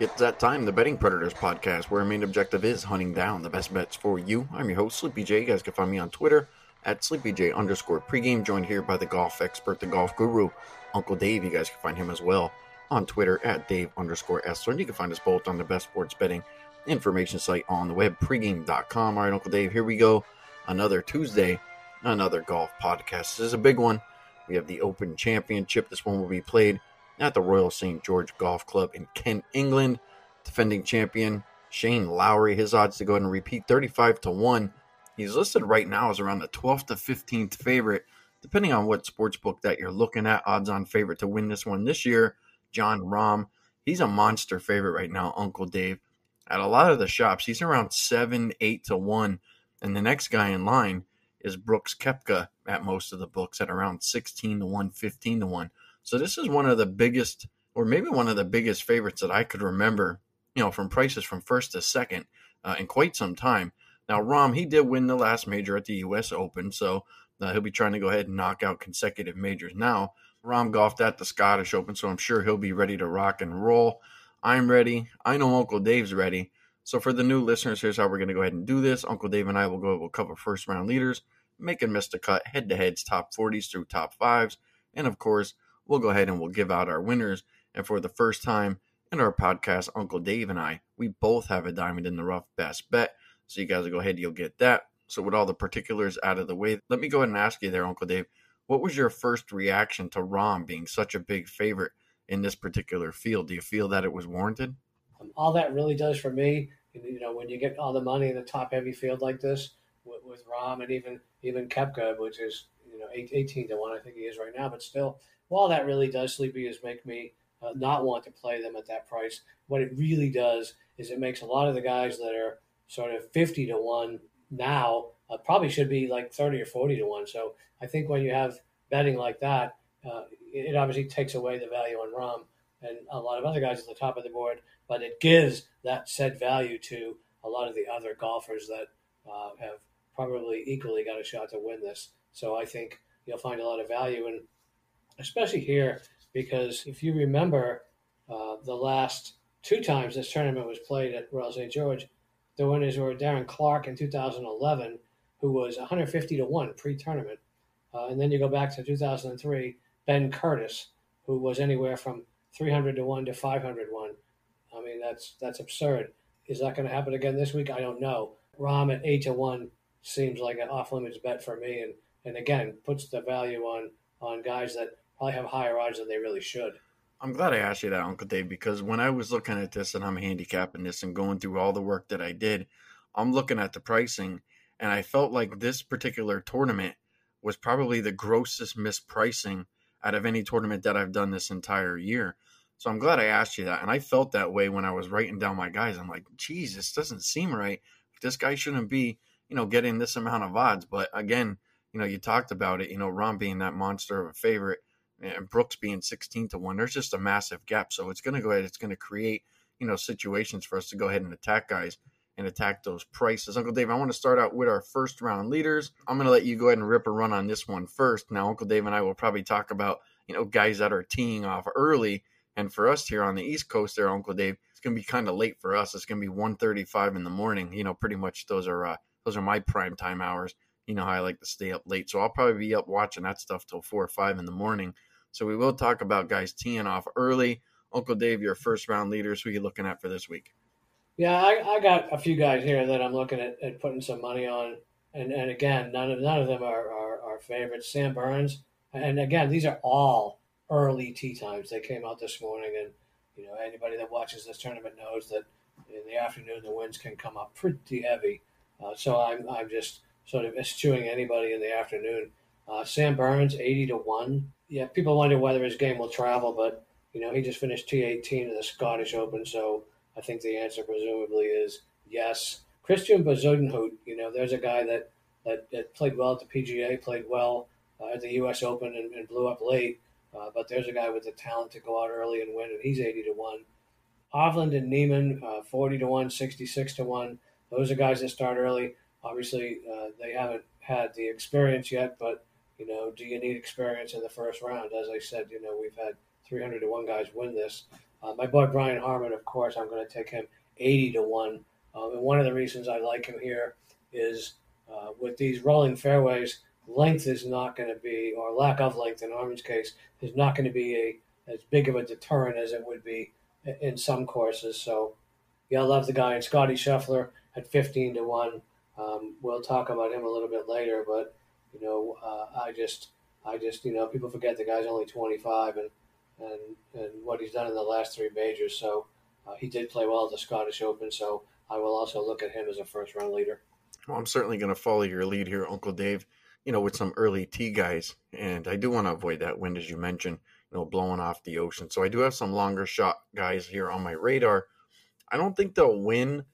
It's that time, the Betting Predators podcast, where our main objective is hunting down the best bets for you. I'm your host, Sleepy J. You guys can find me on Twitter at SleepyJ underscore pregame, joined here by the golf expert, the golf guru, Uncle Dave. You guys can find him as well on Twitter at Dave underscore Essler. And you can find us both on the best sports betting information site on the web, pregame.com. All right, Uncle Dave, here we go. Another Tuesday, another golf podcast. This is a big one. We have the Open Championship. This one will be played at the Royal St. George Golf Club in Kent, England. Defending champion Shane Lowry, his odds to go ahead and repeat 35 to 1. He's listed right now as around the 12th to 15th favorite, depending on what sports book that you're looking at. Odds on favorite to win this one this year, Jon Rahm. He's a monster favorite right now, Uncle Dave. At a lot of the shops, he's around 7, 8 to 1. And the next guy in line is Brooks Koepka at most of the books at around 16 to 1, 15 to 1. So this is one of the biggest, or maybe one of the biggest favorites that I could remember, you know, from prices from first to second uh, in quite some time. Now, Rahm, he did win the last major at the U.S. Open, so uh, he'll be trying to go ahead and knock out consecutive majors now. Rahm golfed at the Scottish Open, so I'm sure he'll be ready to rock and roll. I'm ready. I know Uncle Dave's ready. So for the new listeners, here's how we're going to go ahead and do this. Uncle Dave and I will go. We'll cover first round leaders, make and miss the cut, head to heads, top 40s through top fives, and of course, we'll go ahead and we'll give out our winners. And for the first time in our podcast, Uncle Dave and I, we both have a diamond in the rough best bet. So you guys will go ahead, you'll get that. So with all the particulars out of the way, let me go ahead and ask you there, Uncle Dave, what was your first reaction to Rahm being such a big favorite in this particular field? Do you feel that it was warranted? All that really does for me, you know, when you get all the money in a top heavy field like this with, with Rahm and even even Koepka, which is you know 18 to one, I think he is right now, but still, all that really does, Sleepy, is make me uh, not want to play them at that price. What it really does is it makes a lot of the guys that are sort of 50 to 1 now uh, probably should be like 30 or 40 to 1. So I think when you have betting like that, uh, it obviously takes away the value on Rahm and a lot of other guys at the top of the board, but it gives that said value to a lot of the other golfers that uh, have probably equally got a shot to win this. So I think you'll find a lot of value in especially here, because if you remember uh, the last two times this tournament was played at Royal St. George, the winners were Darren Clarke in 2011, who was 150 to 1 pre tournament. Uh, and then you go back to 2003, Ben Curtis, who was anywhere from 300 to 1 to 500 1. I mean, that's that's absurd. Is that going to happen again this week? I don't know. Rahm at 8 to 1 seems like an off limits bet for me. And, and again, puts the value on, on guys that probably have higher odds than they really should. I'm glad I asked you that, Uncle Dave, because when I was looking at this and I'm handicapping this and going through all the work that I did, I'm looking at the pricing and I felt like this particular tournament was probably the grossest mispricing out of any tournament that I've done this entire year. So I'm glad I asked you that. And I felt that way when I was writing down my guys. I'm like, geez, this doesn't seem right. This guy shouldn't be, you know, getting this amount of odds. But again, you know, you talked about it, you know, Rahm being that monster of a favorite and Brooks being 16 to 1, there's just a massive gap. So it's going to go ahead, it's going to create, you know, situations for us to go ahead and attack guys and attack those prices. Uncle Dave, I want to start out with our first round leaders. I'm going to let you go ahead and rip a run on this one first. Now, Uncle Dave and I will probably talk about, you know, guys that are teeing off early. And for us here on the East Coast there, Uncle Dave, it's going to be kind of late for us. It's going to be 1.35 in the morning. You know, pretty much those are, uh, those are my prime time hours. You know how I like to stay up late. So I'll probably be up watching that stuff till 4 or 5 in the morning. So we will talk about guys teeing off early. Uncle Dave, your first round leaders, who are you looking at for this week? Yeah, I, I got a few guys here that I'm looking at, at putting some money on. And, and again, none of none of them are, are, are favorites. Sam Burns, and again, these are all early tee times. They came out this morning, and you know anybody that watches this tournament knows that in the afternoon the winds can come up pretty heavy. Uh, so I'm I'm just sort of eschewing anybody in the afternoon. Uh, Sam Burns, eighty to one yeah, people wonder whether his game will travel, but you know he just finished T18 in the Scottish Open, so I think the answer presumably is yes. Christian Bezuidenhout, you know, there's a guy that, that, that played well at the PGA, played well uh, at the U.S. Open, and, and blew up late. Uh, but there's a guy with the talent to go out early and win, and he's 80 to one. Hovland and Niemann, uh, 40 to one, 66 to one. Those are guys that start early. Obviously, uh, they haven't had the experience yet, but you know, do you need experience in the first round? As I said, you know, we've had 300 to one guys win this. Uh, my boy Brian Harman, of course, I'm going to take him 80 to 1. Um, and one of the reasons I like him here is uh, with these rolling fairways, length is not going to be, or lack of length in Harman's case, is not going to be a as big of a deterrent as it would be in some courses. So, yeah, I love the guy. And Scotty Scheffler at 15 to 1. Um, we'll talk about him a little bit later, but, you know, uh, I just, I just, you know, people forget the guy's only 25 and, and, and what he's done in the last three majors. So uh, he did play well at the Scottish Open. So I will also look at him as a first round leader. Well, I'm certainly going to follow your lead here, Uncle Dave, you know, with some early tee guys. And I do want to avoid that wind, as you mentioned, you know, blowing off the ocean. So I do have some longer shot guys here on my radar. I don't think they'll win,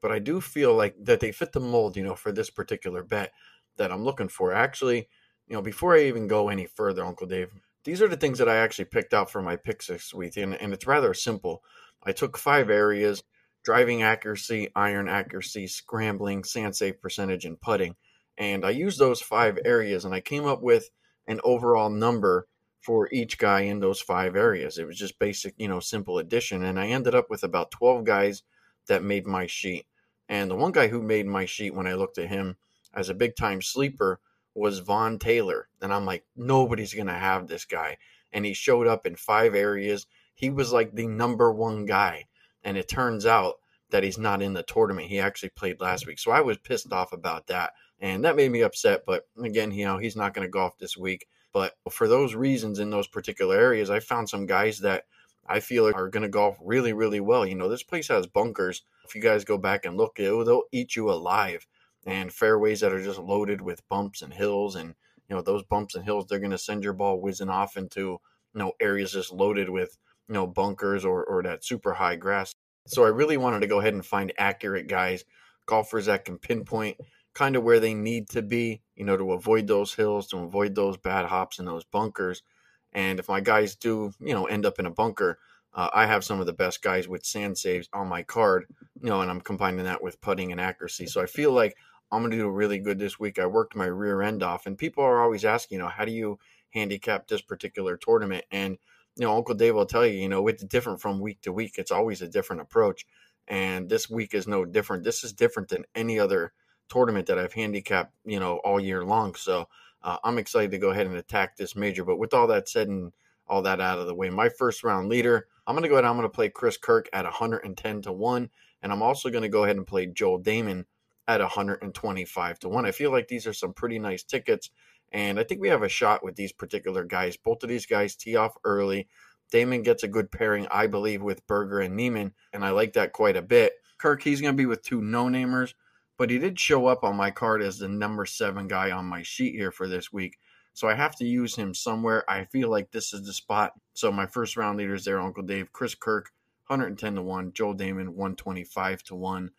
but I do feel like that they fit the mold, you know, for this particular bet that I'm looking for. Actually, you know, before I even go any further, Uncle Dave, these are the things that I actually picked out for my picks this week, and, and it's rather simple. I took five areas driving accuracy, iron accuracy, scrambling, sand safe percentage, and putting. And I used those five areas and I came up with an overall number for each guy in those five areas. It was just basic, you know, simple addition. And I ended up with about 12 guys that made my sheet. And the one guy who made my sheet when I looked at him as a big time sleeper was Vaughn Taylor. And I'm like, nobody's going to have this guy. And he showed up in five areas. He was like the number one guy. And it turns out that he's not in the tournament. He actually played last week. So I was pissed off about that. And that made me upset. But again, you know, he's not going to golf this week. But for those reasons in those particular areas, I found some guys that I feel are going to golf really, really well. You know, this place has bunkers. If you guys go back and look, they'll eat you alive. And fairways that are just loaded with bumps and hills. And, you know, those bumps and hills, they're going to send your ball whizzing off into, you know, areas just loaded with, you know, bunkers or, or that super high grass. So I really wanted to go ahead and find accurate guys, golfers that can pinpoint kind of where they need to be, you know, to avoid those hills, to avoid those bad hops and those bunkers. And if my guys do, you know, end up in a bunker, uh, I have some of the best guys with sand saves on my card, you know, and I'm combining that with putting and accuracy. So I feel like I'm going to do really good this week. I worked my rear end off, and people are always asking, you know, how do you handicap this particular tournament? And you know, Uncle Dave will tell you, you know, it's different from week to week. It's always a different approach. And this week is no different. This is different than any other tournament that I've handicapped, you know, all year long. So uh, I'm excited to go ahead and attack this major. But with all that said and all that out of the way, my first round leader, I'm going to go ahead. And I'm going to play Chris Kirk at 110 to 1. And I'm also going to go ahead and play Joel Dahmen at 125 to 1. I feel like these are some pretty nice tickets. And I think we have a shot with these particular guys. Both of these guys tee off early. Dahmen gets a good pairing, I believe, with Berger and Niemann, and I like that quite a bit. Kirk, he's going to be with two no namers, but he did show up on my card as the number seven guy on my sheet here for this week. So I have to use him somewhere. I feel like this is the spot. So my first round leaders there, Uncle Dave, Chris Kirk, 110 to 1, Joel Dahmen, 125 to 1.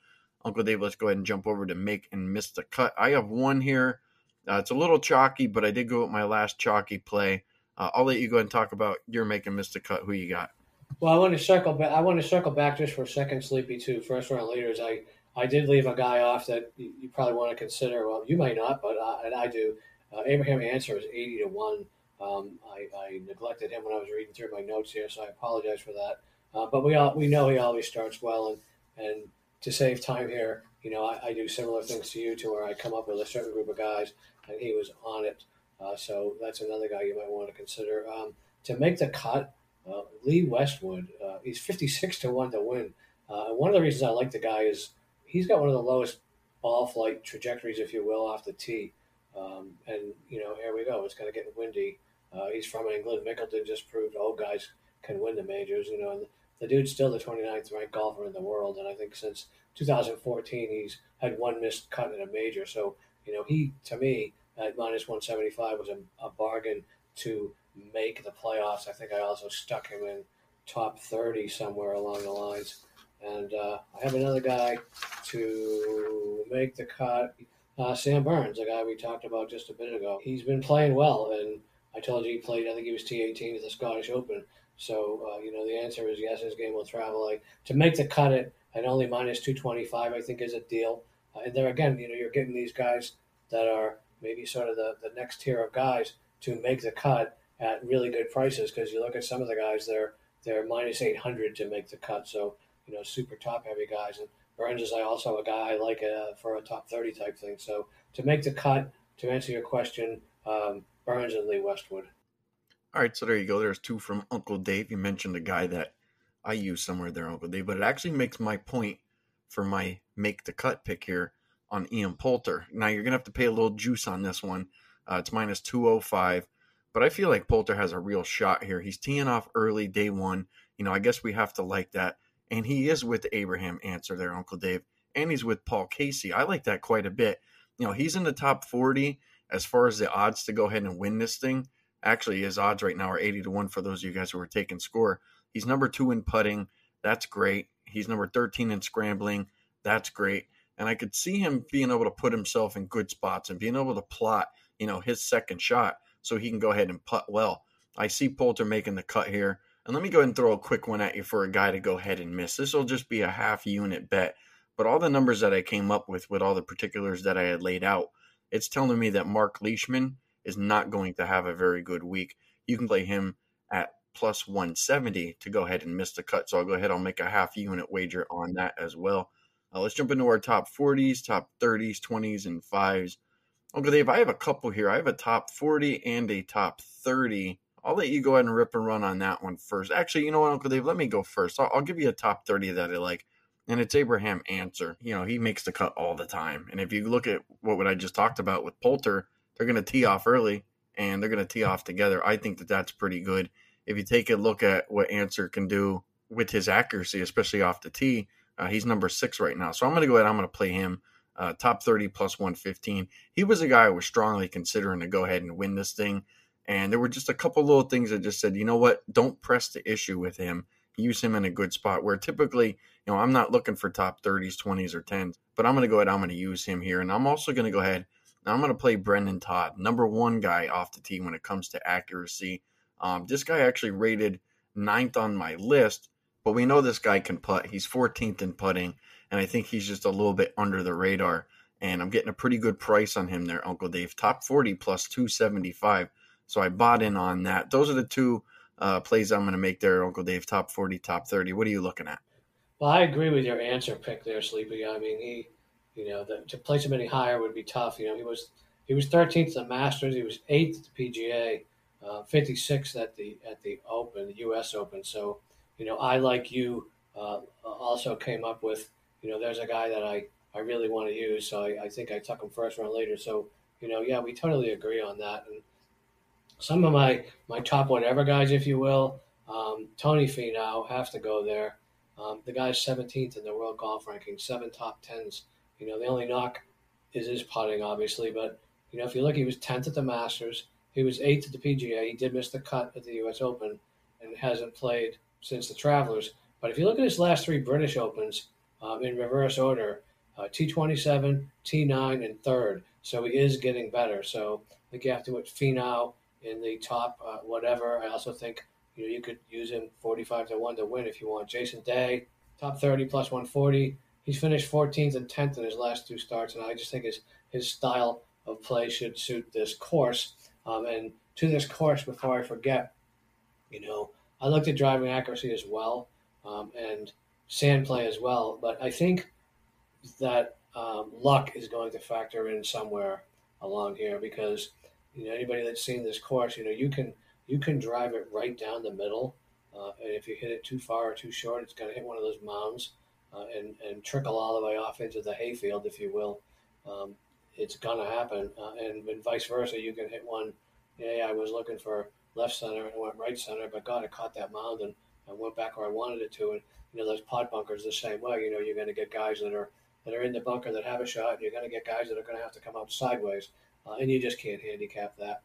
Uncle Dave, let's go ahead and jump over to make and miss the cut. I have one here uh, it's a little chalky, but I did go with my last chalky play. Uh, I'll let you go and talk about your making Mr. Cut. Who you got? Well, I want to circle back. I want to circle back just for a second, Sleepy. Too first round leaders. I I did leave a guy off that you, you probably want to consider. Well, you might not, but I, and I do. Uh, Abraham Ancer is eighty to one. Um, I, I, neglected him when I was reading through my notes here, so I apologize for that. Uh, but we all we know he always starts well, and and to save time here, you know, I, I, do similar things to you, to where I come up with a certain group of guys, and he was on it. Uh, so that's another guy you might want to consider. Um, to make the cut, uh, Lee Westwood, uh, he's 56 to 1 to win. Uh, one of the reasons I like the guy is he's got one of the lowest ball flight trajectories, if you will, off the tee. Um, and, you know, here we go. It's going to get windy. Uh, he's from England. Mickelson just proved old guys can win the majors, you know, and the dude's still the 29th ranked golfer in the world. And I think since 2014, he's had one missed cut in a major. So, you know, he, to me, at minus 175 was a, a bargain to make the playoffs. I think I also stuck him in top 30 somewhere along the lines. And uh, I have another guy to make the cut. Uh, Sam Burns, the guy we talked about just a bit ago. He's been playing well, and I told you he played. I think he was T18 at the Scottish Open. So uh, you know the answer is yes. His game will travel. Like to make the cut at and only minus 225, I think, is a deal. Uh, and there again, you know, you're getting these guys that are maybe sort of the, the next tier of guys to make the cut at really good prices because you look at some of the guys, they're they're minus 800 to make the cut. So, you know, super top heavy guys. And Burns is I also a guy I like uh, for a top 30 type thing. So to make the cut, to answer your question, um, Burns and Lee Westwood. All right, so there you go. There's two from Uncle Dave. You mentioned a guy that I use somewhere there, Uncle Dave, but it actually makes my point for my make the cut pick here on Ian Poulter. Now you're gonna have to pay a little juice on this one. Uh, it's minus 205, but I feel like Poulter has a real shot here. He's teeing off early, day one. You know, I guess we have to like that. And he is with Abraham Ancer there, Uncle Dave, and he's with Paul Casey. I like that quite a bit. You know, he's in the top 40 as far as the odds to go ahead and win this thing. Actually, his odds right now are 80 to 1 for those of you guys who are taking score. He's number two in putting. That's great. He's number 13 in scrambling. That's great. And I could see him being able to put himself in good spots and being able to plot, you know, his second shot so he can go ahead and putt well. I see Poulter making the cut here. And let me go ahead and throw a quick one at you for a guy to go ahead and miss. This will just be a half unit bet. But all the numbers that I came up with, with all the particulars that I had laid out, it's telling me that Mark Leishman is not going to have a very good week. You can play him at plus 170 to go ahead and miss the cut. So I'll go ahead, I'll make a half unit wager on that as well. Uh, let's jump into our top 40s, top 30s, 20s, and 5s. Uncle Dave, I have a couple here. I have a top 40 and a top 30. I'll let you go ahead and rip and run on that one first. Actually, you know what, Uncle Dave, let me go first. I'll, give you a top 30 that I like. And it's Abraham Ancer. You know, he makes the cut all the time. And if you look at what I just talked about with Poulter, they're going to tee off early and they're going to tee off together. I think that that's pretty good. If you take a look at what Ancer can do with his accuracy, especially off the tee, uh, he's number six right now. So I'm going to go ahead. I'm going to play him uh, top 30 plus 115. He was a guy I was strongly considering to go ahead and win this thing. And there were just a couple little things that just said, you know what, don't press the issue with him. Use him in a good spot where typically, you know, I'm not looking for top 30s, 20s, or 10s, but I'm going to go ahead. I'm going to use him here. And I'm also going to go ahead. I'm going to play Brendon Todd, number one guy off the tee when it comes to accuracy. Um, this guy actually rated ninth on my list, but we know this guy can putt. He's 14th in putting, and I think he's just a little bit under the radar. And I'm getting a pretty good price on him there, Uncle Dave. Top 40 plus 275. So I bought in on that. Those are the two uh, plays I'm going to make there, Uncle Dave. Top 40, top 30. What are you looking at? Well, I agree with your Ancer pick there, Sleepy. I mean, he, you know, the, to place him any higher would be tough. You know, he was he was 13th at the Masters. He was eighth at the PGA, uh, 56th at the at the Open, the U.S. Open. So, you know, I like you uh, also came up with, you know, there's a guy that I I really want to use. So I, I think I took him first round later. So, you know, yeah, we totally agree on that. And some of my my top whatever guys, if you will. Um, Tony Finau has to go there. Um, the guy's 17th in the world golf ranking, seven top tens. You know, the only knock is his putting, obviously. But you know, if you look, he was 10th at the Masters. He was eighth at the PGA. He did miss the cut at the U.S. Open and hasn't played since the Travelers. But if you look at his last three British Opens um, in reverse order, uh, T27, T9, and third. So he is getting better. So I think you have to put Finau in the top uh, whatever. I also think you know you could use him 45 to 1 to win if you want. Jason Day, top 30 plus 140. He's finished 14th and 10th in his last two starts, and I just think his his style of play should suit this course. Um, and to this course, before I forget, you know, I looked at driving accuracy as well um, and sand play as well, but I think that um, luck is going to factor in somewhere along here because you know anybody that's seen this course, you know, you can you can drive it right down the middle, uh, and if you hit it too far or too short, it's going to hit one of those mounds uh, and and trickle all the way off into the hayfield, if you will. Um, it's going to happen, uh, and, and vice versa. You can hit one. Yeah, I was looking for left center and went right center, but God, I caught that mound and I went back where I wanted it to. And you know, those pot bunkers the same way. You know, you're going to get guys that are that are in the bunker that have a shot. And you're going to get guys that are going to have to come out sideways, uh, and you just can't handicap that.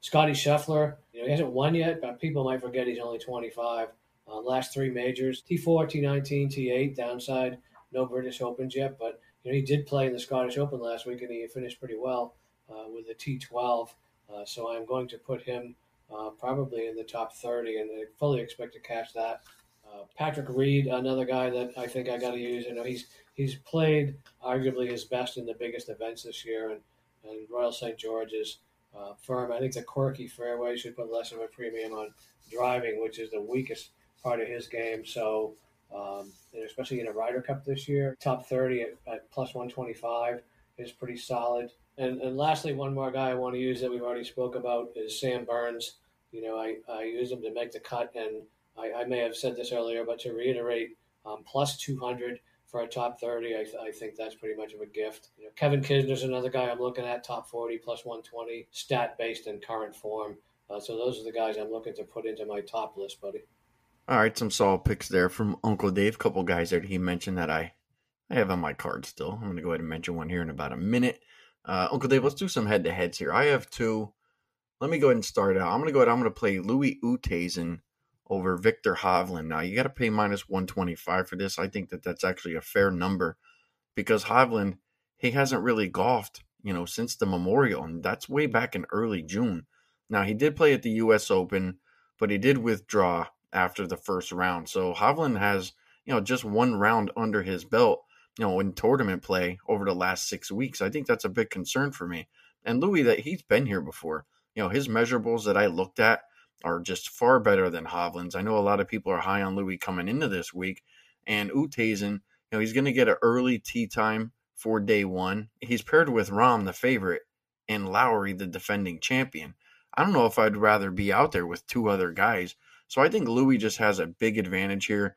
Scotty Scheffler, you know, he hasn't won yet, but people might forget he's only 25. Uh, last three majors, T4, T19, T8, downside, no British Opens yet, but you know, he did play in the Scottish Open last week and he finished pretty well uh, with a T12. Uh, so I'm going to put him uh, probably in the top 30 and I fully expect to catch that. Uh, Patrick Reed, another guy that I think I got to use. You know, he's he's played arguably his best in the biggest events this year, and, and Royal St. George's uh, firm. I think the quirky fairway should put less of a premium on driving, which is the weakest part of his game. So, um, especially in a Ryder Cup this year, top 30 at, at plus 125 is pretty solid. And, and lastly, one more guy I want to use that we've already spoke about is Sam Burns. You know, I, I use him to make the cut, and I, I may have said this earlier, but to reiterate, um, plus 200 for a top 30, I, I think that's pretty much of a gift. You know, Kevin Kisner's another guy I'm looking at, top 40, plus 120, stat based in current form. Uh, so those are the guys I'm looking to put into my top list, buddy. All right, some solid picks there from Uncle Dave. Couple guys that he mentioned that I, I have on my card still. I'm going to go ahead and mention one here in about a minute. Uh, Uncle Dave, let's do some head to heads here. I have two. Let me go ahead and start out. I'm going to go ahead. I'm going to play Louis Oosthuizen over Viktor Hovland. Now you got to pay minus 125 for this. I think that that's actually a fair number because Hovland he hasn't really golfed, you know, since the Memorial, and that's way back in early June. Now he did play at the U.S. Open, but he did withdraw after the first round. So Hovland has, you know, just one round under his belt, you know, in tournament play over the last six weeks. I think that's a big concern for me. And Louis, that he's been here before. You know, his measurables that I looked at are just far better than Hovland's. I know a lot of people are high on Louis coming into this week, and Oosthuizen, you know, he's going to get an early tee time for day one. He's paired with Rahm, the favorite, and Lowry, the defending champion. I don't know if I'd rather be out there with two other guys so I think Louis just has a big advantage here.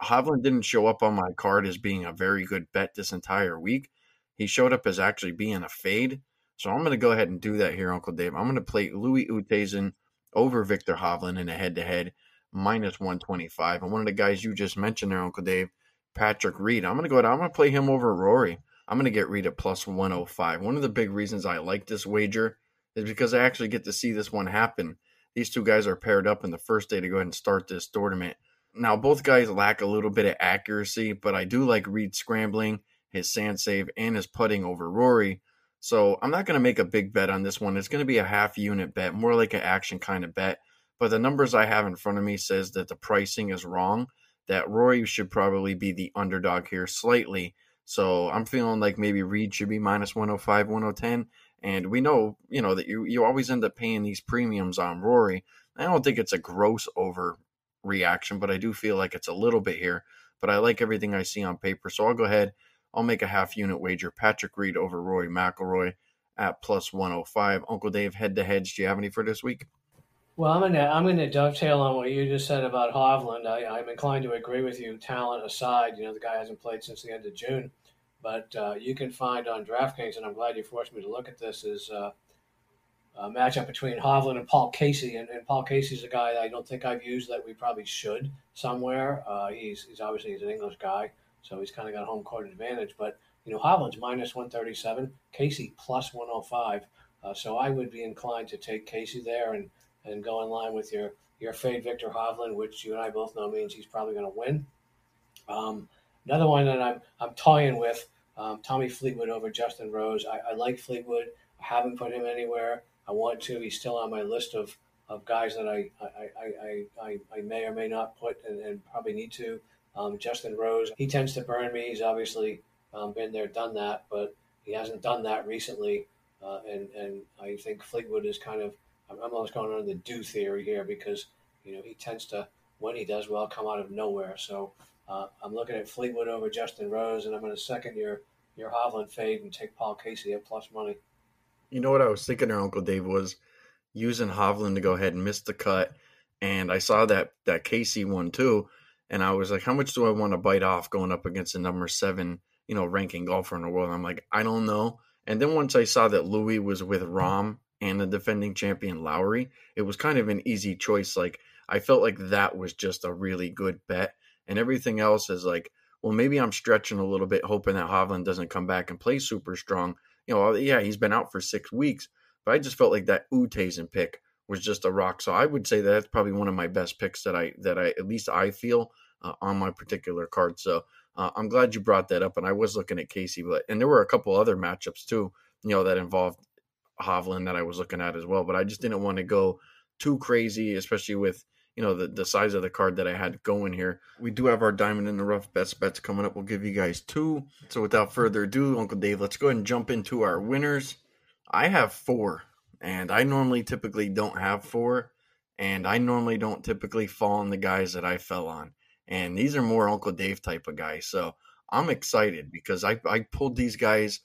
Hovland didn't show up on my card as being a very good bet this entire week. He showed up as actually being a fade. So I'm going to go ahead and do that here, Uncle Dave. I'm going to play Louis Oosthuizen over Viktor Hovland in a head-to-head minus 125. And one of the guys you just mentioned there, Uncle Dave, Patrick Reed. I'm going to go ahead. I'm going to play him over Rory. I'm going to get Reed at plus 105. One of the big reasons I like this wager is because I actually get to see this one happen these two guys are paired up in the first day to go ahead and start this tournament. Now, both guys lack a little bit of accuracy, but I do like Reed scrambling, his sand save, and his putting over Rory. So I'm not going to make a big bet on this one. It's going to be a half unit bet, more like an action kind of bet. But the numbers I have in front of me says that the pricing is wrong. That Rory should probably be the underdog here slightly. So I'm feeling like maybe Reed should be minus 105, 110, and we know, you know, that you, you always end up paying these premiums on Rory. I don't think it's a gross overreaction, but I do feel like it's a little bit here. But I like everything I see on paper. So I'll go ahead. I'll make a half unit wager. Patrick Reed over Rory McIlroy at plus 105. Uncle Dave, head to heads. Do you have any for this week? Well, I'm gonna I'm gonna dovetail on what you just said about Hovland. I, I'm inclined to agree with you. Talent aside, you know the guy hasn't played since the end of June. But uh, you can find on DraftKings, and I'm glad you forced me to look at this, is uh, a matchup between Hovland and Paul Casey. And, and Paul Casey's a guy I don't think I've used that we probably should somewhere. Uh, he's, he's obviously he's an English guy, so he's kind of got a home court advantage. But you know, Hovland's minus 137, Casey plus 105. Uh, so I would be inclined to take Casey there and, and go in line with your your fade Viktor Hovland, which you and I both know means he's probably going to win. Um, Another one that I'm I'm toying with um, Tommy Fleetwood over Justin Rose. I, I, like Fleetwood. I haven't put him anywhere. I want to. He's still on my list of, of guys that I I, I, I, I may or may not put and, and probably need to. Um, Justin Rose, he tends to burn me. He's obviously um, been there, done that, but he hasn't done that recently. Uh, and and I think Fleetwood is kind of I'm almost going on the do theory here because you know he tends to when he does well come out of nowhere. So uh, I'm looking at Fleetwood over Justin Rose, and I'm going to second your your Hovland fade and take Paul Casey at plus money. You know what I was thinking there, Uncle Dave, was using Hovland to go ahead and miss the cut. And I saw that that Casey one too, and I was like, how much do I want to bite off going up against the number seven, you know, ranking golfer in the world? I'm like, I don't know. And then once I saw that Louis was with Rahm and the defending champion Lowry, it was kind of an easy choice. Like I felt like that was just a really good bet and everything else is like, well, maybe I'm stretching a little bit, hoping that Hovland doesn't come back and play super strong. You know, yeah, he's been out for six weeks, but I just felt like that Oosthuizen pick was just a rock. So I would say that that's probably one of my best picks that I that I at least I feel uh, on my particular card. So uh, I'm glad you brought that up. And I was looking at Casey, but and there were a couple other matchups too, you know, that involved Hovland that I was looking at as well. But I just didn't want to go too crazy, especially with you know the, the size of the card that I had going here. We do have our diamond in the rough best bets coming up. We'll give you guys two. So without further ado, Uncle Dave, let's go ahead and jump into our winners. I have four, and I normally typically don't have four. and I normally don't typically fall on the guys that I fell on. And these are more Uncle Dave type of guys. So I'm excited because I, I pulled these guys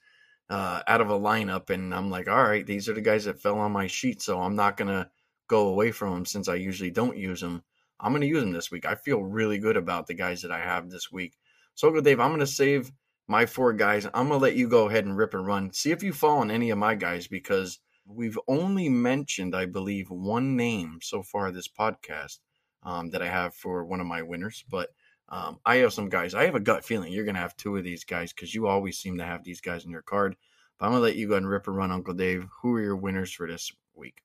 uh, out of a lineup and I'm like, all right, these are the guys that fell on my sheet. So I'm not going to go away from them since I usually don't use them. I'm going to use them this week. I feel really good about the guys that I have this week. So, Uncle Dave, I'm going to save my four guys. I'm going to let you go ahead and rip and run. See if you fall on any of my guys because we've only mentioned, I believe, one name so far this podcast um, that I have for one of my winners. But um, I have some guys. I have a gut feeling you're going to have two of these guys because you always seem to have these guys in your card. But I'm going to let you go and rip and run, Uncle Dave. Who are your winners for this week?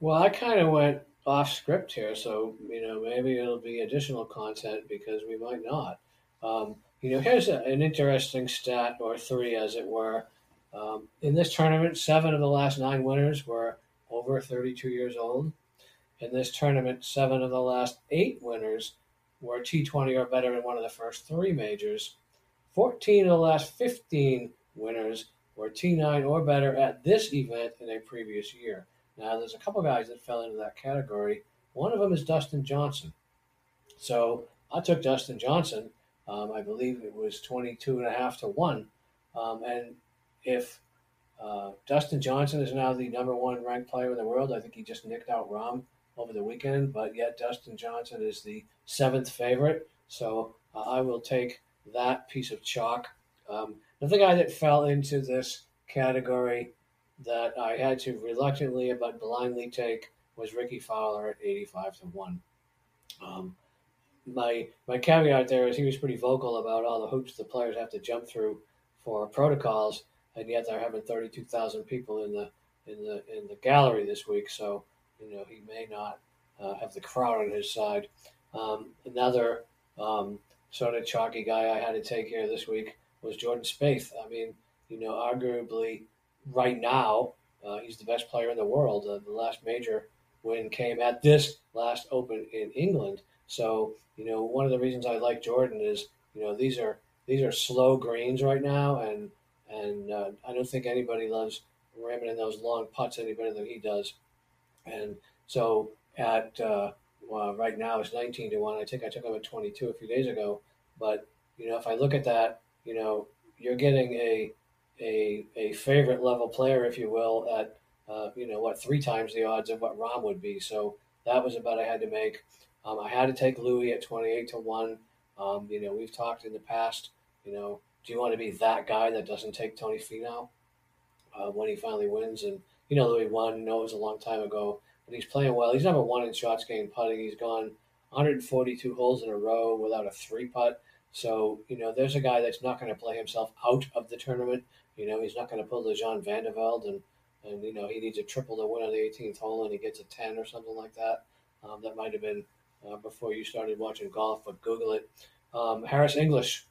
Well, I kind of went off script here, so you know maybe it'll be additional content because we might not. Um, you know, here's a, an interesting stat or three, as it were. Um, in this tournament, seven of the last nine winners were over 32 years old. In this tournament, seven of the last eight winners were T20 or better in one of the first three majors. 14 of the last 15 winners were T9 or better at this event in a previous year. Now, there's a couple guys that fell into that category. One of them is Dustin Johnson. So I took Dustin Johnson. Um, I believe it was 22 and a half to 1. Um, and if uh, Dustin Johnson is now the number one ranked player in the world, I think he just nicked out Rahm over the weekend, but yet Dustin Johnson is the seventh favorite. So uh, I will take that piece of chalk. Um, another guy that fell into this category that I had to reluctantly but blindly take was Rickie Fowler at 85 to 1. Um, my my caveat there is he was pretty vocal about all the hoops the players have to jump through for protocols, and yet they're having 32,000 people in the in the in the gallery this week. So you know he may not uh, have the crowd on his side. Um, another um, sort of chalky guy I had to take here this week was Jordan Spieth. I mean, you know, arguably right now uh, he's the best player in the world. Uh, the last major win came at this last Open in England. So you know, one of the reasons I like Jordan is you know these are these are slow greens right now, and and uh, I don't think anybody loves ramming in those long putts any better than he does. And so at uh, right now it's 19 to 1. I think I took him at 22 a few days ago. But, you know, if I look at that, you know, you're getting a a, a favorite level player, if you will, at, uh, you know, what, three times the odds of what Rahm would be. So that was a bet I had to make. Um, I had to take Louis at 28 to 1. Um, you know, we've talked in the past, you know, do you want to be that guy that doesn't take Tony Finau uh, when he finally wins? And, you know, Louis won, you know, it was a long time ago, but he's playing well. He's never one in shots gained putting. He's gone 142 holes in a row without a three putt. So, you know, there's a guy that's not going to play himself out of the tournament. You know, he's not going to pull the Jean Van de and, and, you know, he needs a triple to win on the 18th hole and he gets a 10 or something like that. Um, that might have been uh, before you started watching golf, but Google it. Um, Harris English,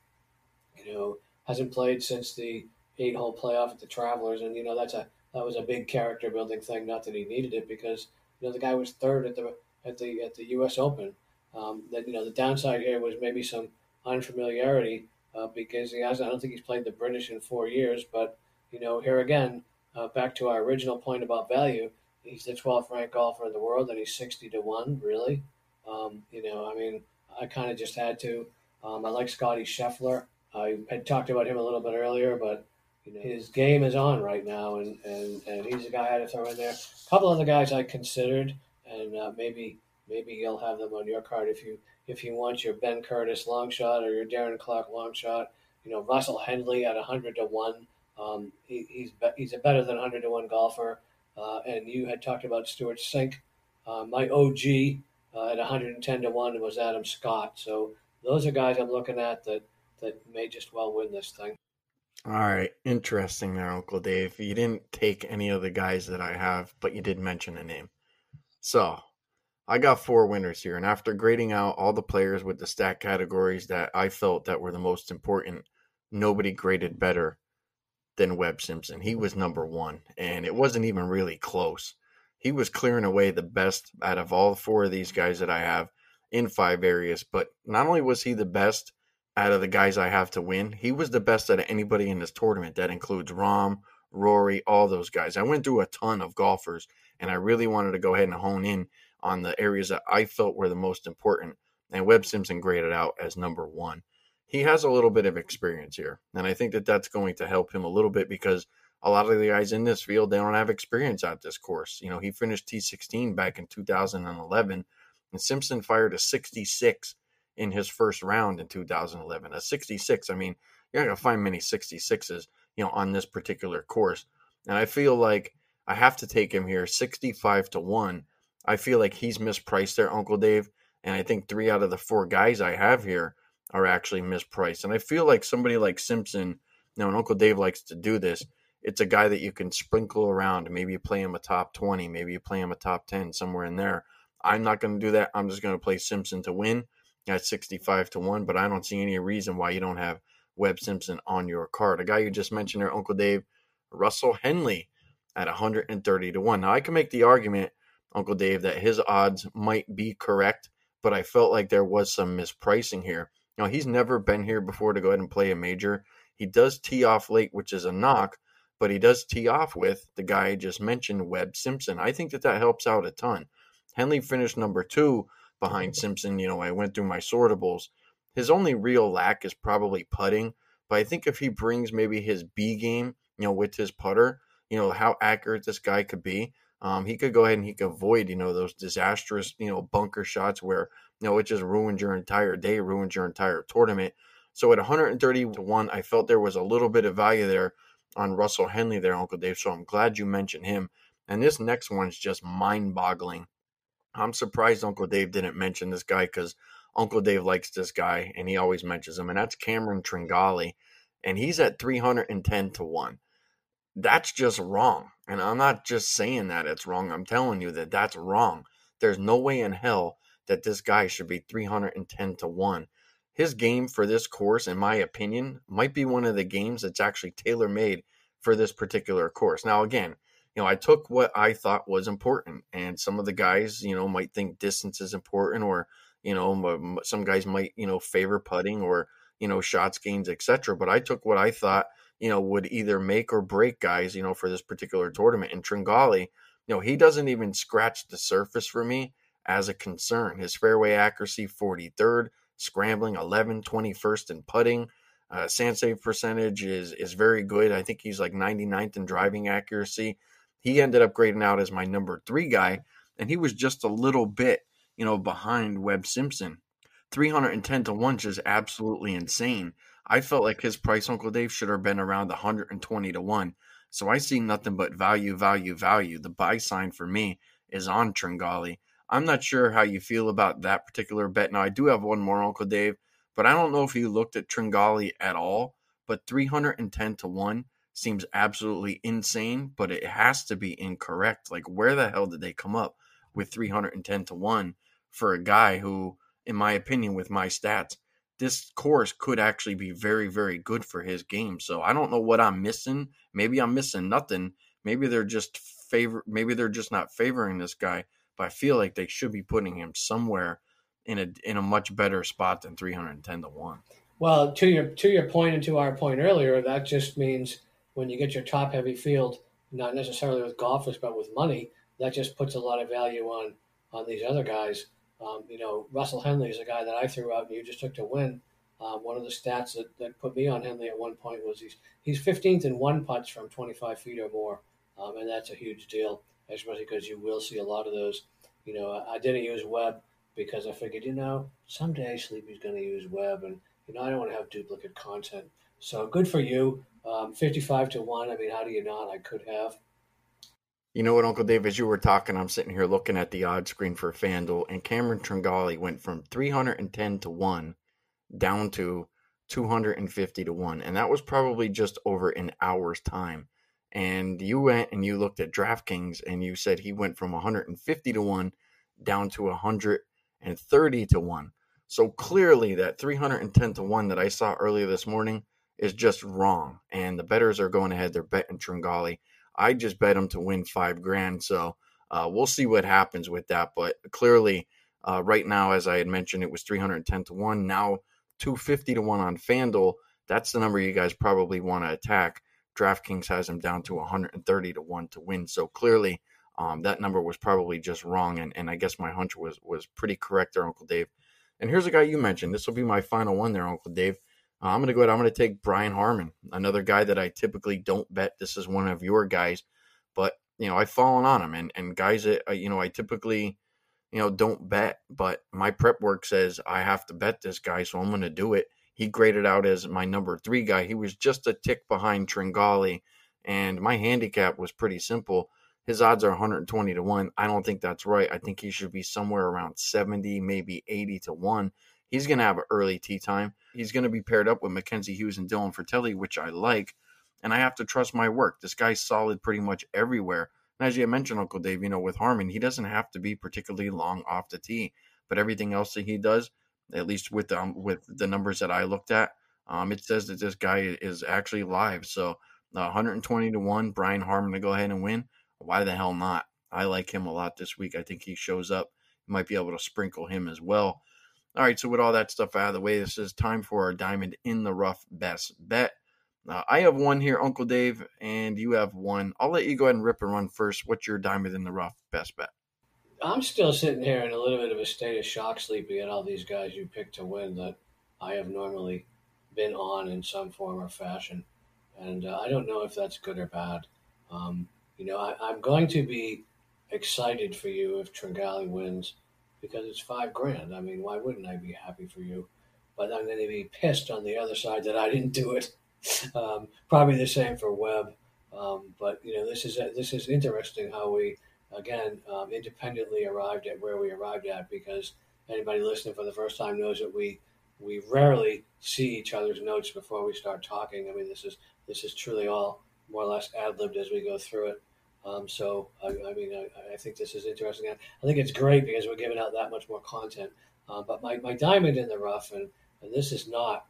you know, hasn't played since the eight hole playoff at the Travelers. And, you know, that's a, that was a big character building thing. Not that he needed it because, you know, the guy was third at the, at the, at the U.S. Open. Um, that, you know, the downside here was maybe some unfamiliarity uh, because he has. I don't think he's played the British in four years. But you know, here again, uh, back to our original point about value. He's the 12th ranked golfer in the world, and he's 60 to one. Really, um, you know, I mean, I kind of just had to. Um, I like Scotty Scheffler. I had talked about him a little bit earlier, but you know, his game is on right now, and, and, and he's a guy I had to throw in there. A couple of other guys I considered, and uh, maybe maybe you'll have them on your card if you if you want your Ben Curtis long shot or your Darren Clarke long shot. You know, Russell Henley at 100 to 1. Um, he, he's, be, he's a better than 100 to 1 golfer. Uh, and you had talked about Stewart Cink. Uh, my OG uh, at 110 to 1 was Adam Scott. So those are guys I'm looking at that, that may just well win this thing. All right, interesting there, Uncle Dave. You didn't take any of the guys that I have, but you did mention a name. So I got four winners here, and after grading out all the players with the stat categories that I felt that were the most important, nobody graded better than Webb Simpson. He was number one, and it wasn't even really close. He was clearing away the best out of all four of these guys that I have in five areas. But not only was he the best out of the guys I have to win, he was the best out of anybody in this tournament. That includes Rahm, Rory, all those guys. I went through a ton of golfers, and I really wanted to go ahead and hone in on the areas that I felt were the most important. And Webb Simpson graded out as number one. He has a little bit of experience here. And I think that that's going to help him a little bit because a lot of the guys in this field, they don't have experience at this course. You know, he finished T16 back in 2011, and Simpson fired a 66 in his first round in 2011. A 66. I mean, you're not going to find many 66s, you know, on this particular course. And I feel like I have to take him here 65 to 1. I feel like he's mispriced there, Uncle Dave. And I think three out of the four guys I have here are actually mispriced. And I feel like somebody like Simpson, now, and Uncle Dave likes to do this. It's a guy that you can sprinkle around. Maybe you play him a top 20, maybe you play him a top 10, somewhere in there. I'm not going to do that. I'm just going to play Simpson to win at 65 to 1, but I don't see any reason why you don't have Webb Simpson on your card. A guy you just mentioned there, Uncle Dave, Russell Henley at 130 to 1. Now, I can make the argument, Uncle Dave, that his odds might be correct, but I felt like there was some mispricing here. Now, he's never been here before to go ahead and play a major. He does tee off late, which is a knock, but he does tee off with the guy I just mentioned, Webb Simpson. I think that that helps out a ton. Henley finished number two behind Simpson. You know, I went through my sortables. His only real lack is probably putting, but I think if he brings maybe his B game, you know, with his putter, you know, how accurate this guy could be, um, he could go ahead and he could avoid, you know, those disastrous, you know, bunker shots where, you know, it just ruined your entire day, ruined your entire tournament. So at 130 to 1, I felt there was a little bit of value there on Russell Henley there, Uncle Dave. So I'm glad you mentioned him. And this next one's just mind boggling. I'm surprised Uncle Dave didn't mention this guy because Uncle Dave likes this guy and he always mentions him, and that's Cameron Tringale. And he's at 310 to 1. That's just wrong. And I'm not just saying that it's wrong. I'm telling you that that's wrong. There's no way in hell that this guy should be 310 to 1. His game for this course, in my opinion, might be one of the games that's actually tailor made for this particular course. Now, again, you know, I took what I thought was important, and some of the guys, you know, might think distance is important, or you know, some guys might, you know, favor putting or you know shots gains, etc. But I took what I thought, you know, would either make or break guys, you know, for this particular tournament. And Tringale, you know, he doesn't even scratch the surface for me as a concern. His fairway accuracy 43rd, scrambling 11, 21st in putting. Uh, sand save percentage is is very good. I think he's like 99th in driving accuracy. He ended up grading out as my number three guy, and he was just a little bit, you know, behind Webb Simpson. 310 to 1 is absolutely insane. I felt like his price, Uncle Dave, should have been around 120 to 1. So I see nothing but value, value, value. The buy sign for me is on Tringale. I'm not sure how you feel about that particular bet. Now, I do have one more, Uncle Dave, but I don't know if you looked at Tringale at all. But 310 to 1 seems absolutely insane, but it has to be incorrect. Like, where the hell did they come up with 310 to 1 for a guy who, in my opinion, with my stats, this course could actually be very, very good for his game. So I don't know what I'm missing. Maybe I'm missing nothing. Maybe they're just favor. Maybe they're just not favoring this guy. But I feel like they should be putting him somewhere in a in a much better spot than 310 to one. Well, to your to your point and to our point earlier, that just means when you get your top heavy field, not necessarily with golfers, but with money, that just puts a lot of value on on these other guys. Um, you know, Russell Henley is a guy that I threw out and you just took to win. Um, one of the stats that, that put me on Henley at one point was he's he's 15th in one putts from 25 feet or more, um, and that's a huge deal, especially because you will see a lot of those. You know, I, I didn't use Webb because I figured, you know, someday Sleepy's going to use Webb, and you know, I don't want to have duplicate content. So good for you. Um, 55 to 1. I mean, how do you not? I could have. You know what, Uncle Dave, as you were talking, I'm sitting here looking at the odd screen for FanDuel, and Cameron Tringale went from 310 to 1 down to 250 to 1. And that was probably just over an hour's time. And you went and you looked at DraftKings and you said he went from 150 to 1 down to 130 to 1. So clearly, that 310 to 1 that I saw earlier this morning is just wrong. And the betters are going ahead. They're betting Tringale. I just bet them to win five grand. So uh, we'll see what happens with that. But clearly, uh, right now, as I had mentioned, it was 310 to 1. Now, 250 to 1 on FanDuel. That's the number you guys probably want to attack. DraftKings has him down to 130 to 1 to win. So clearly, Um, that number was probably just wrong, and, and I guess my hunch was was pretty correct there, Uncle Dave. And here's a guy you mentioned. This will be my final one there, Uncle Dave. Uh, I'm going to go ahead. I'm going to take Brian Harman, another guy that I typically don't bet. This is one of your guys, but you know I've fallen on him, and and guys that uh, you know I typically you know don't bet, but my prep work says I have to bet this guy, so I'm going to do it. He graded out as my number three guy. He was just a tick behind Tringale, and my handicap was pretty simple. His odds are 120 to 1. I don't think that's right. I think he should be somewhere around 70, maybe 80 to 1. He's going to have an early tee time. He's going to be paired up with Mackenzie Hughes and Dylan Frittelli, which I like. And I have to trust my work. This guy's solid pretty much everywhere. And as you mentioned, Uncle Dave, you know, with Harman, he doesn't have to be particularly long off the tee, but everything else that he does, at least with um, with the numbers that I looked at, um, it says that this guy is actually live. So uh, 120 to one, Brian Harman to go ahead and win. Why the hell not? I like him a lot this week. I think he shows up. might be able to sprinkle him as well. All right, so with all that stuff out of the way, this is time for our diamond in the rough best bet. Uh, I have one here, Uncle Dave, and you have one. I'll let you go ahead and rip and run first. What's your diamond in the rough best bet? I'm still sitting here in a little bit of a state of shock, sleeping at all these guys you picked to win that I have normally been on in some form or fashion, and uh, I don't know if that's good or bad. Um, you know, I, am going to be excited for you if Tringale wins because it's five grand. I mean, why wouldn't I be happy for you? But I'm going to be pissed on the other side that I didn't do it. Um, probably the same for Webb. Um, but you know, this is this is interesting how we again um, independently arrived at where we arrived at because anybody listening for the first time knows that we we rarely see each other's notes before we start talking. I mean, this is this is truly all more or less ad libbed as we go through it. Um, so I, I mean, I, I, think this is interesting. I think it's great because we're giving out that much more content. Uh, but my, my diamond in the rough, and, and this is not.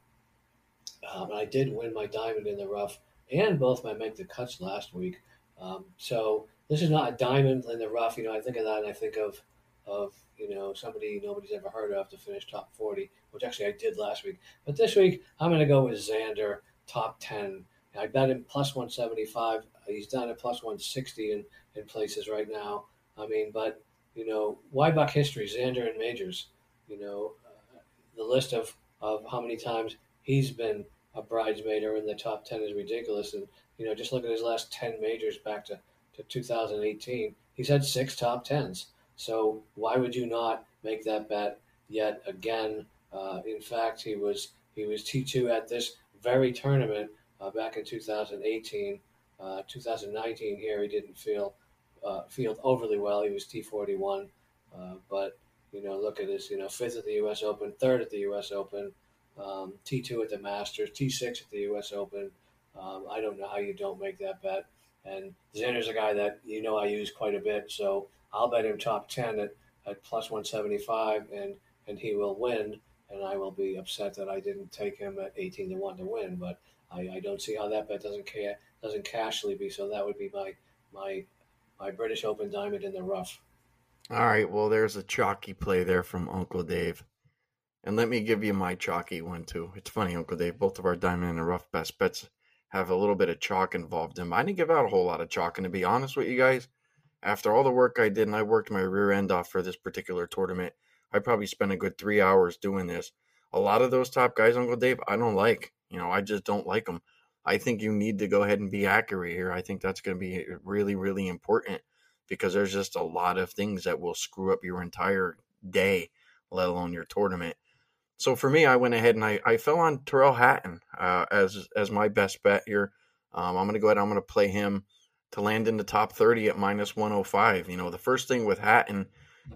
Um, I did win my diamond in the rough and both my make the cuts last week. Um, so this is not a diamond in the rough. You know, I think of that and I think of of you know somebody nobody's ever heard of to finish top forty, which actually I did last week. But this week I'm going to go with Xander top ten. I bet him plus one seventy five He's down at plus 160 in, in places right now. I mean, but, you know, why buck history, Xander and Majors? You know, uh, the list of, of how many times he's been a bridesmaid or in the top 10 is ridiculous. And, you know, just look at his last 10 majors back to, to 2018. He's had six top 10s. So why would you not make that bet yet again? Uh, in fact, he was he was T2 at this very tournament uh, back in 2018 uh, 2019 here, he didn't feel uh, field overly well. He was T41, uh, but you know, look at this. You know, fifth at the U.S. Open, third at the U.S. Open, um, T2 at the Masters, T6 at the U.S. Open. Um, I don't know how you don't make that bet. And Xander's a guy that you know I use quite a bit, so I'll bet him top 10 at, at plus 175, and and he will win. And I will be upset that I didn't take him at 18 to one to win, but I, I don't see how that bet doesn't care doesn't cash Sleepy. So that would be my my my British Open diamond in the rough. All right. Well, there's a chalky play there from Uncle Dave. And let me give you my chalky one too. It's funny, Uncle Dave. Both of our diamond in the rough best bets have a little bit of chalk involved in them. I didn't give out a whole lot of chalk, and to be honest with you guys, after all the work I did and I worked my rear end off for this particular tournament, I probably spent a good three hours doing this. A lot of those top guys, Uncle Dave, I don't like. You know, I just don't like them. I think you need to go ahead and be accurate here. I think that's going to be really, really important because there's just a lot of things that will screw up your entire day, let alone your tournament. So for me, I went ahead and I, I fell on Tyrrell Hatton uh, as as my best bet here. Um, I'm going to go ahead. I'm going to play him to land in the top 30 at minus 105. You know, the first thing with Hatton,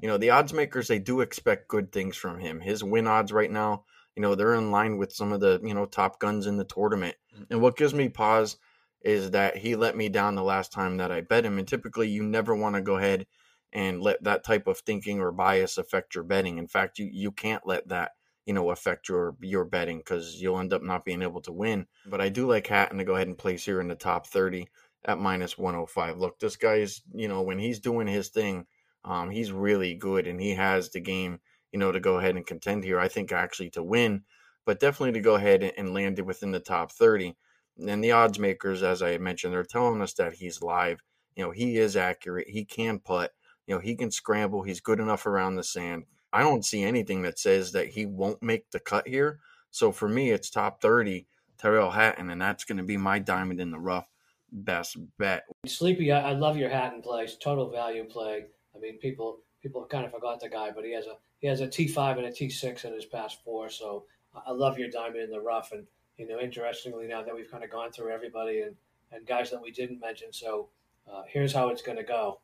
you know, the odds makers they do expect good things from him. His win odds right now you know they're in line with some of the you know top guns in the tournament. Mm-hmm. And what gives me pause is that he let me down the last time that I bet him. And typically, you never want to go ahead and let that type of thinking or bias affect your betting. In fact, you you can't let that you know affect your your betting because you'll end up not being able to win. But I do like Hatton to go ahead and place here in the top thirty at minus 105. Look, this guy's you know when he's doing his thing, um, he's really good and he has the game you know, to go ahead and contend here. I think actually to win, but definitely to go ahead and land it within the top 30. And the odds makers, as I mentioned, they're telling us that he's live. You know, he is accurate. He can putt. You know, he can scramble. He's good enough around the sand. I don't see anything that says that he won't make the cut here. So for me, it's top 30, Tyrrell Hatton, and that's going to be my diamond in the rough best bet. Sleepy, I, I love your Hatton play. Total value play. I mean, people people kind of forgot the guy, but he has a he has a T five and a T six in his past four. So I love your diamond in the rough. And you know, interestingly, now that we've kind of gone through everybody and and guys that we didn't mention, so uh, here's how it's going to go: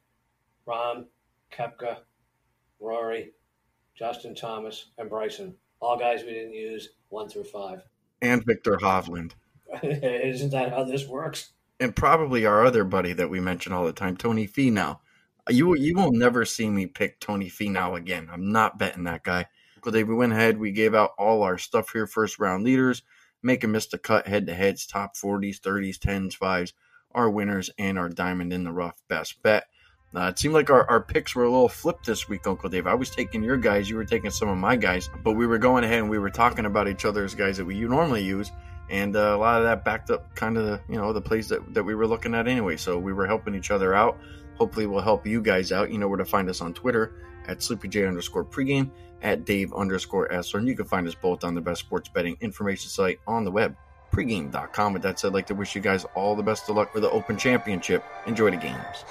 Rahm, Koepka, Rory, Justin Thomas, and Bryson. All guys we didn't use, one through five. And Viktor Hovland. Isn't that how this works? And probably our other buddy that we mention all the time, Tony Finau. You you will never see me pick Tony Finau again. I'm not betting that guy. But we went ahead, we gave out all our stuff here, first round leaders, make a miss the cut head to heads, top 40s, 30s, 10s, 5s, our winners, and our diamond in the rough best bet. Uh, it seemed like our, our picks were a little flipped this week, Uncle Dave. I was taking your guys, you were taking some of my guys, but we were going ahead and we were talking about each other's guys that we you normally use, and uh, a lot of that backed up kind of the, you know the plays that, that we were looking at anyway. So we were helping each other out. Hopefully, we'll help you guys out. You know where to find us on Twitter at SleepyJ underscore pregame, at Dave underscore Essler, and you can find us both on the best sports betting information site on the web, pregame.com. With that said, I'd like to wish you guys all the best of luck for the Open Championship. Enjoy the games.